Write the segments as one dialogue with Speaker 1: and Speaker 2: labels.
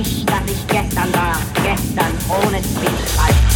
Speaker 1: Ich, das ich gestern war, gestern ohne Zwiespalt.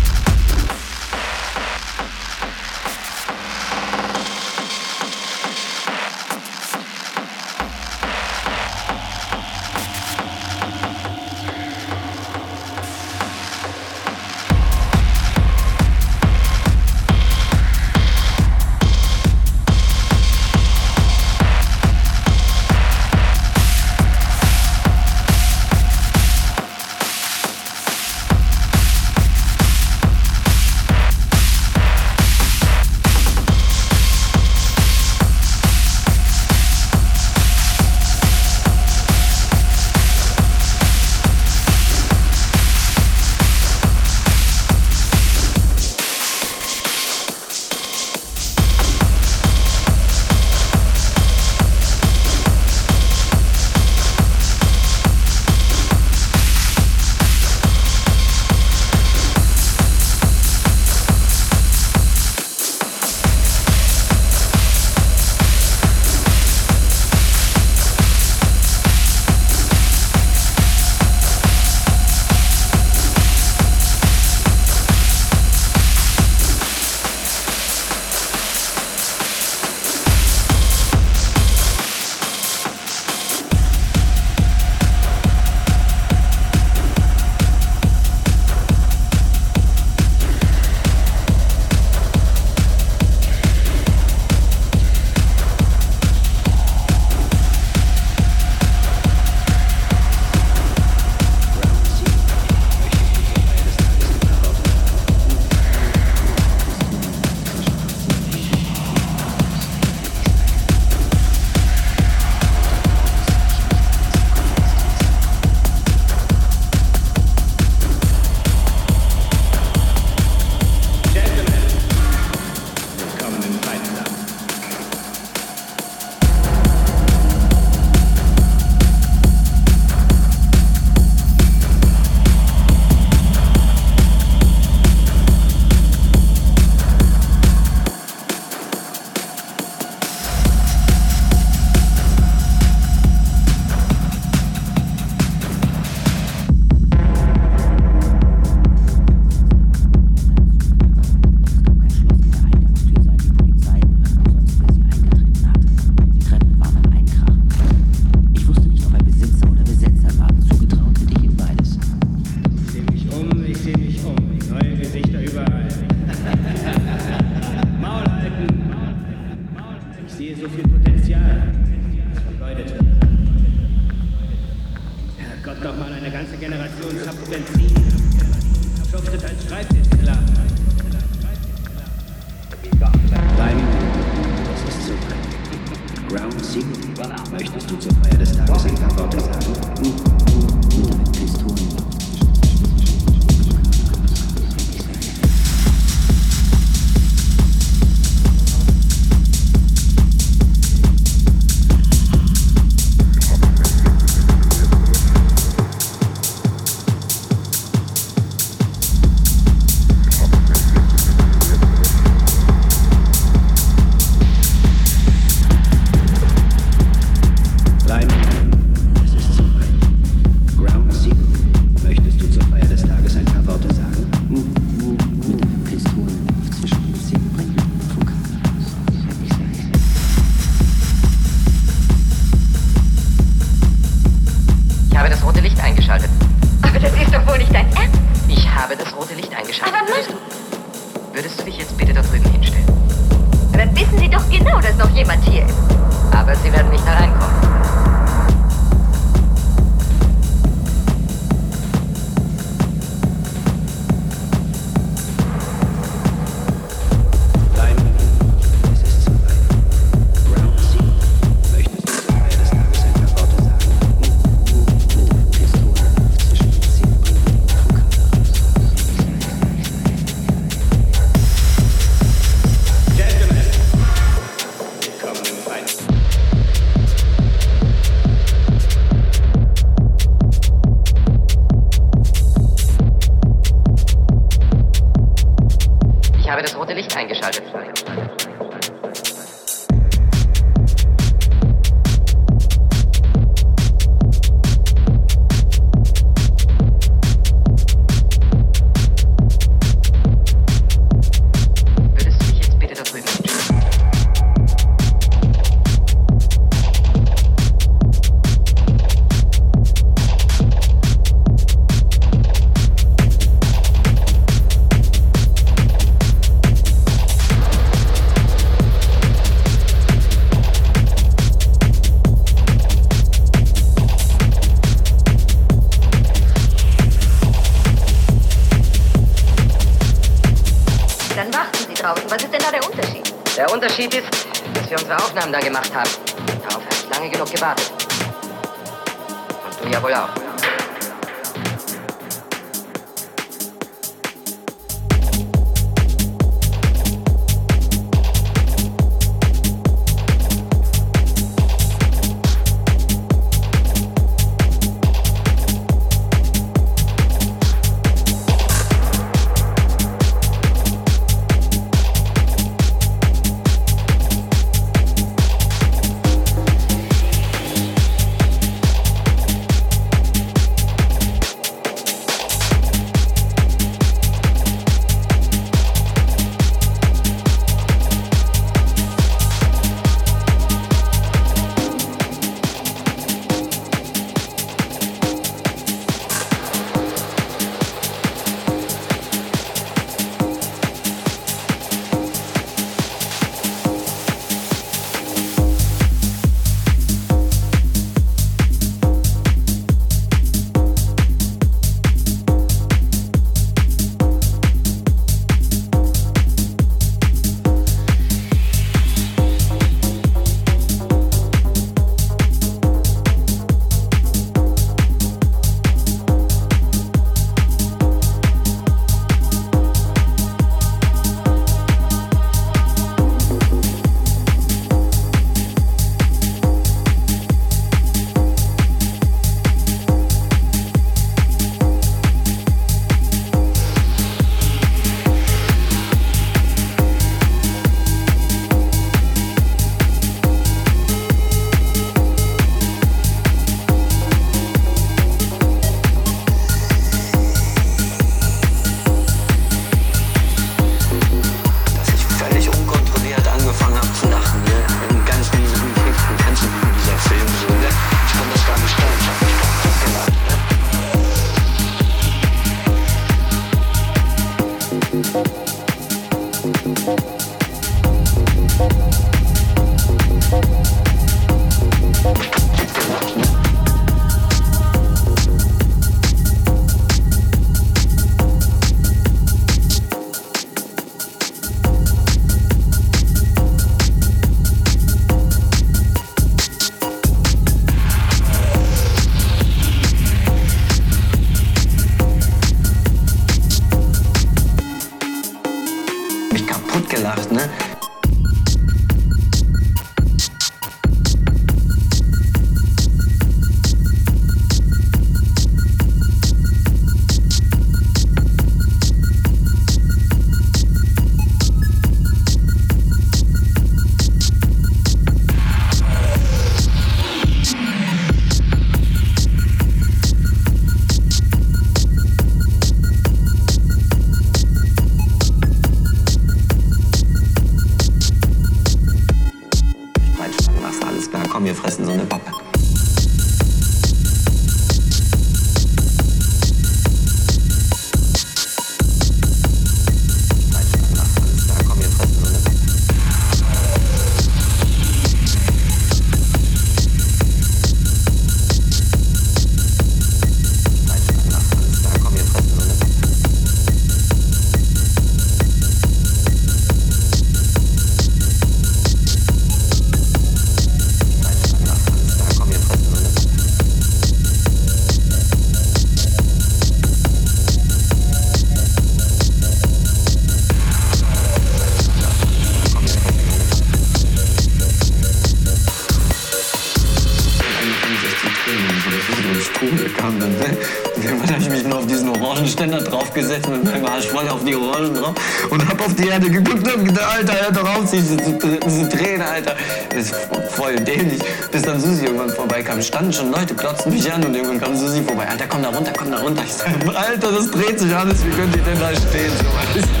Speaker 2: Orangenständer draufgesetzt mit meinem Arsch voll auf die Orangen drauf und hab auf die Erde geguckt und gedacht, Alter, hör doch auf, diese, diese Tränen, Alter. Das ist voll dämlich. Bis dann Susi irgendwann vorbeikam. Standen schon Leute, klotzten mich an und irgendwann kam Susi vorbei. Alter, komm da runter, komm da runter. Ich sag, Alter, das dreht sich alles. Wie könnt ihr denn da stehen? So,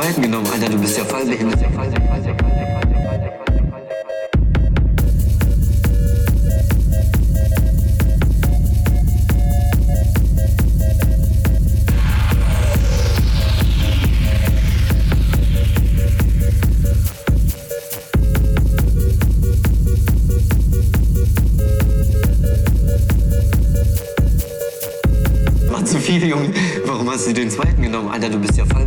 Speaker 2: zweiten genommen? Alter, du bist ja voll behindert. Macht zu viel, Junge. Warum hast du den zweiten genommen? Alter, du bist ja voll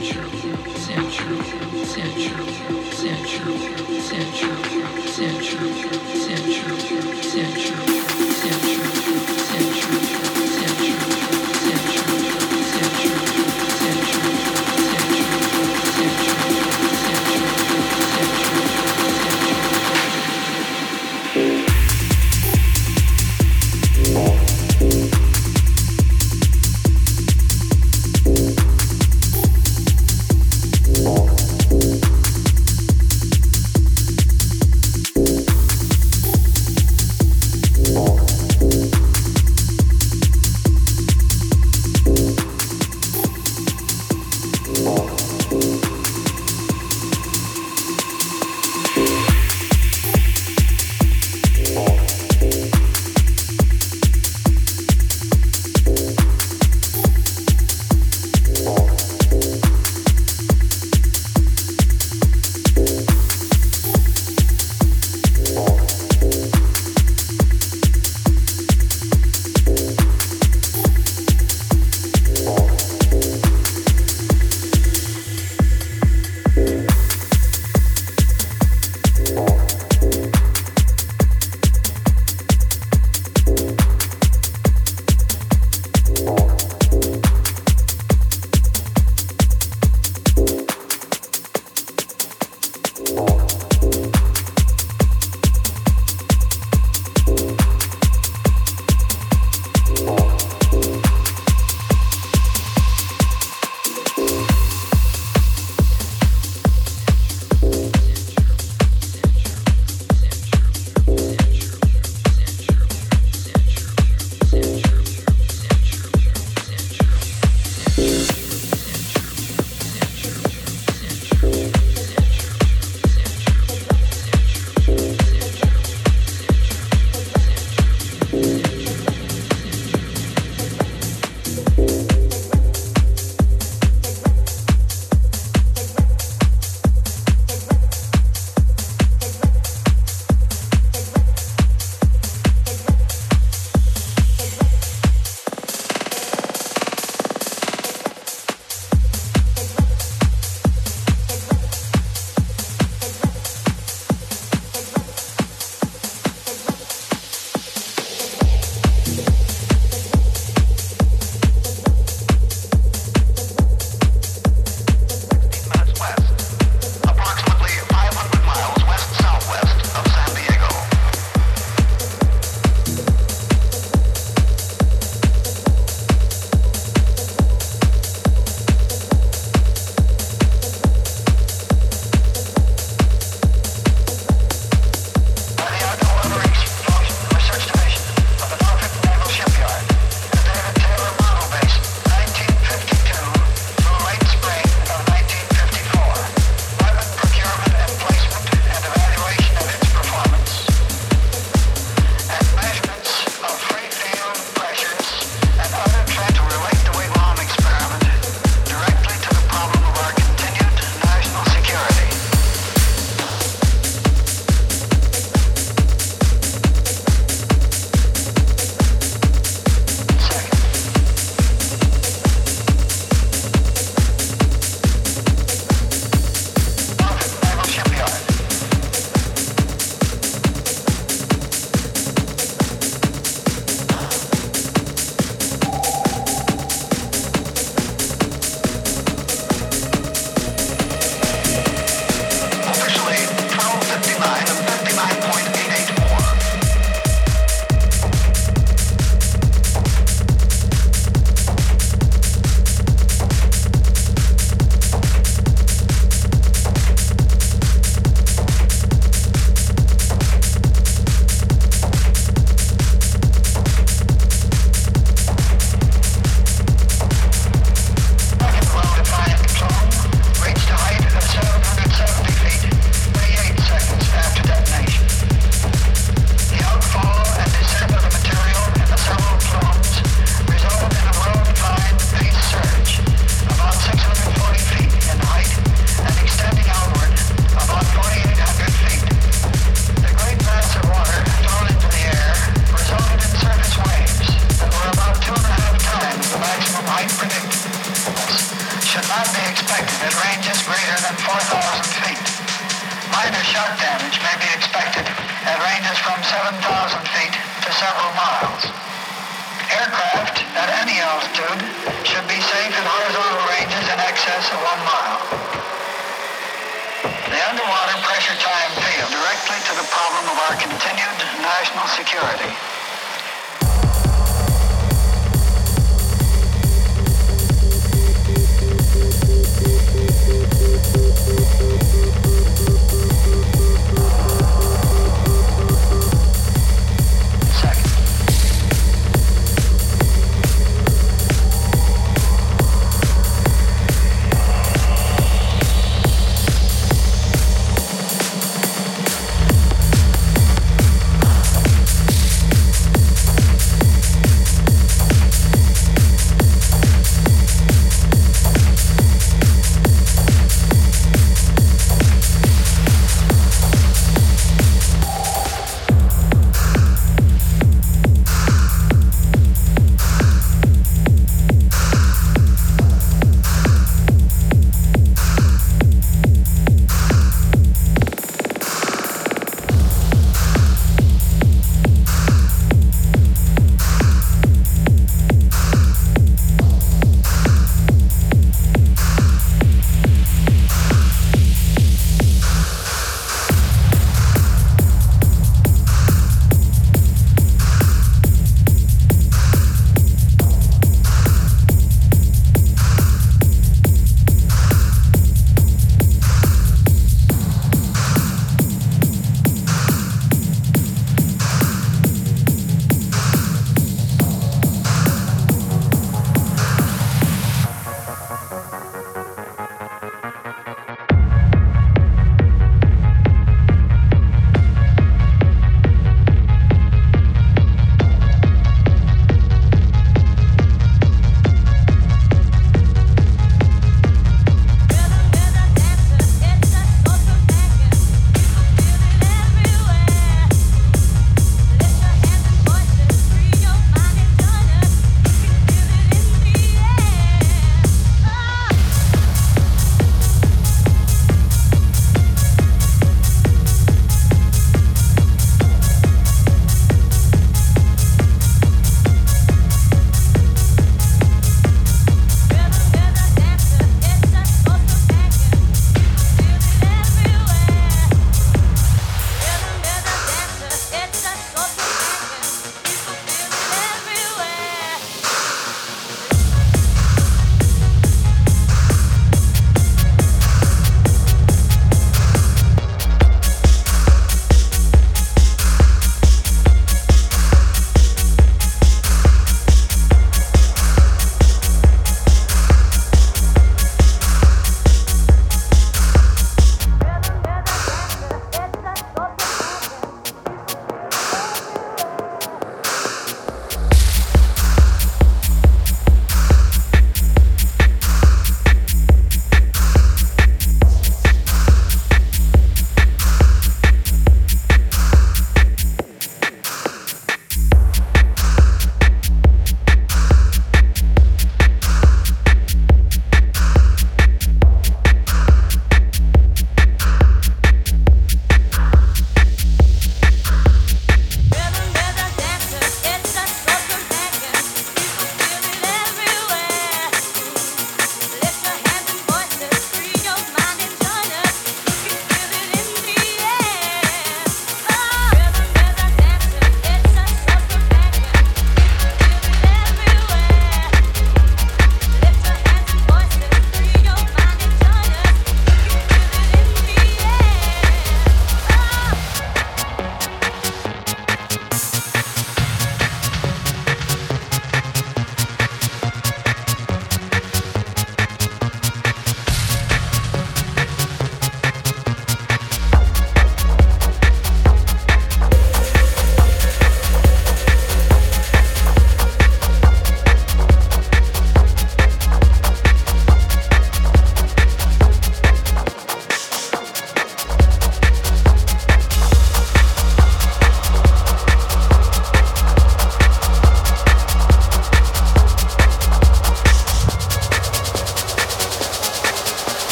Speaker 3: century, century, century, century, century, century.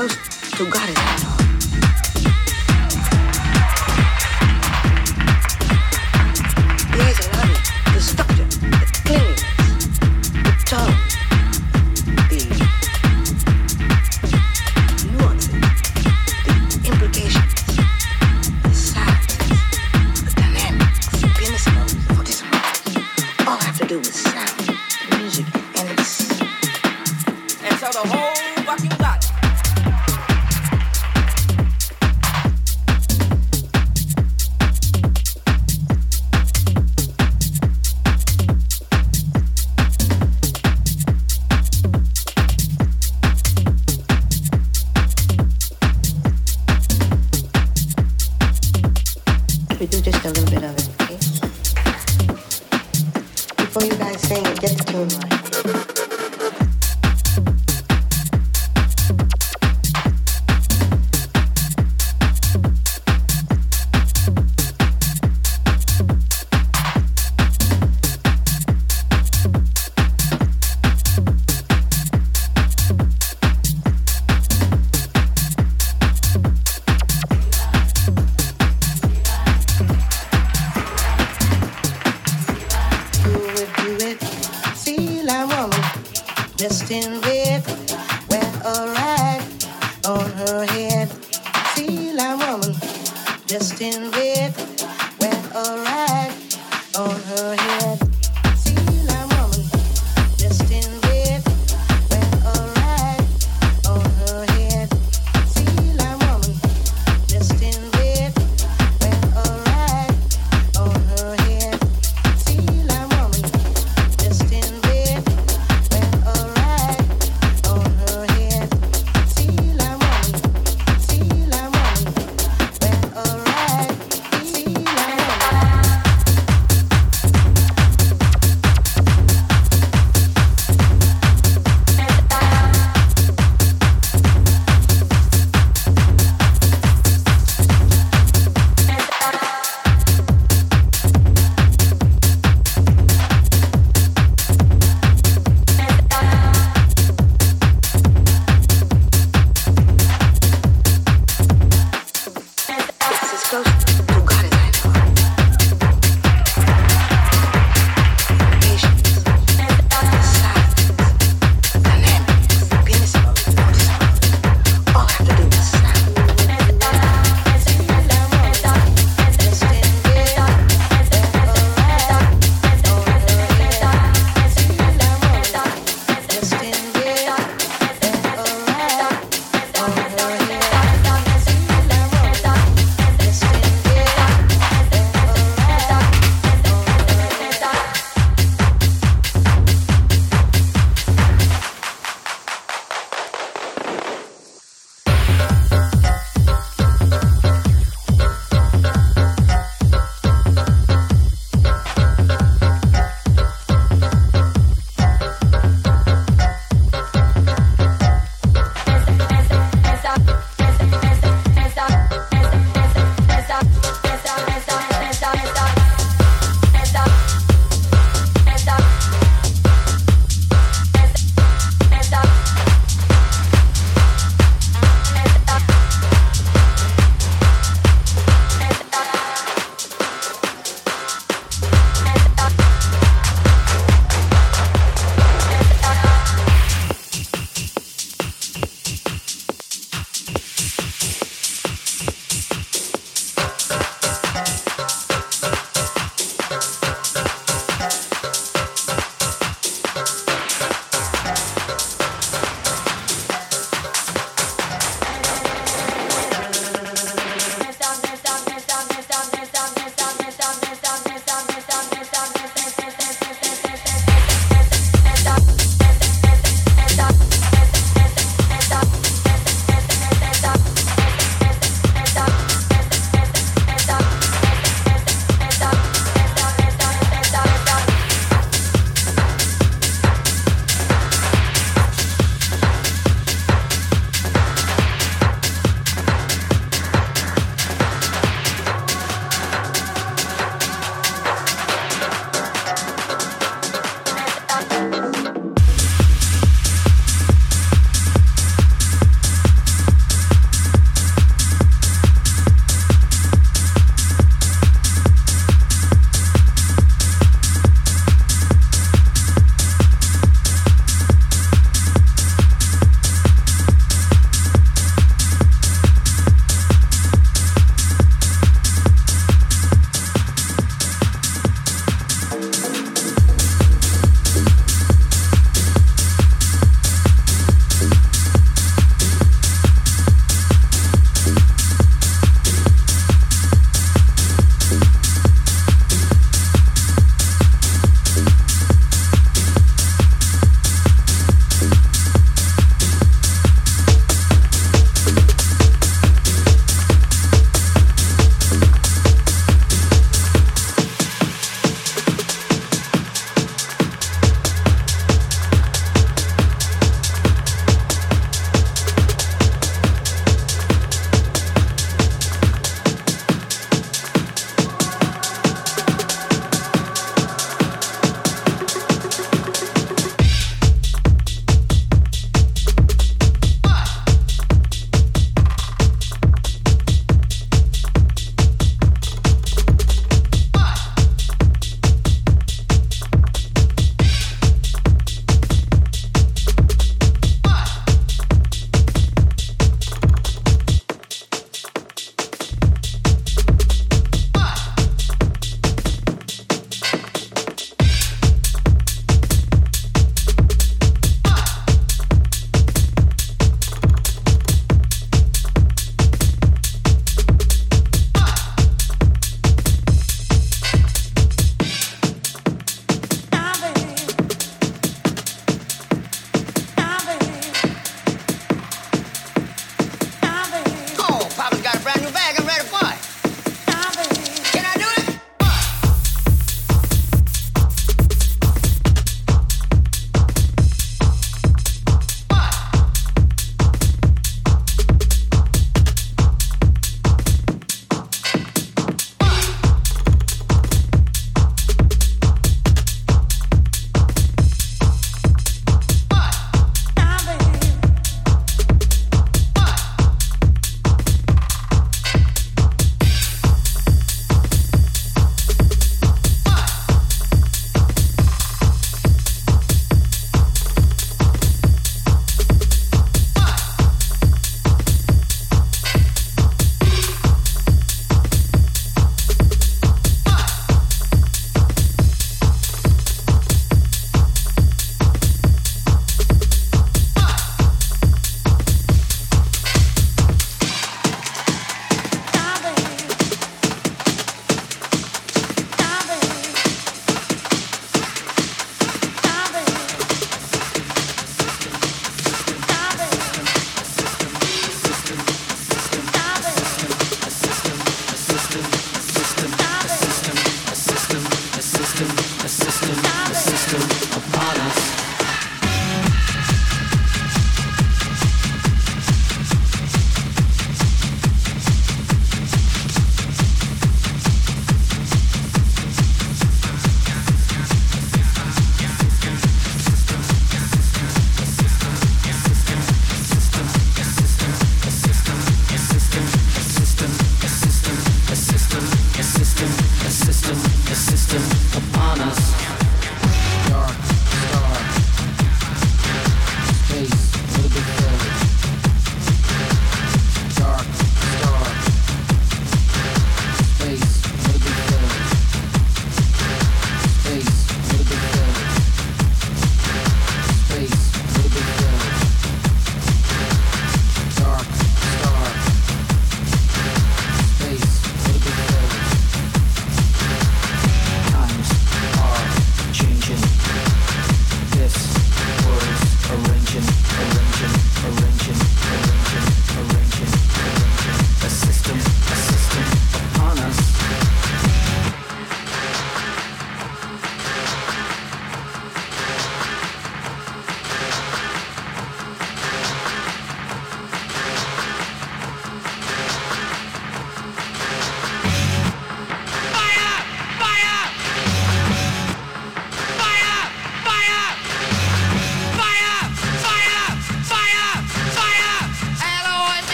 Speaker 3: close to God.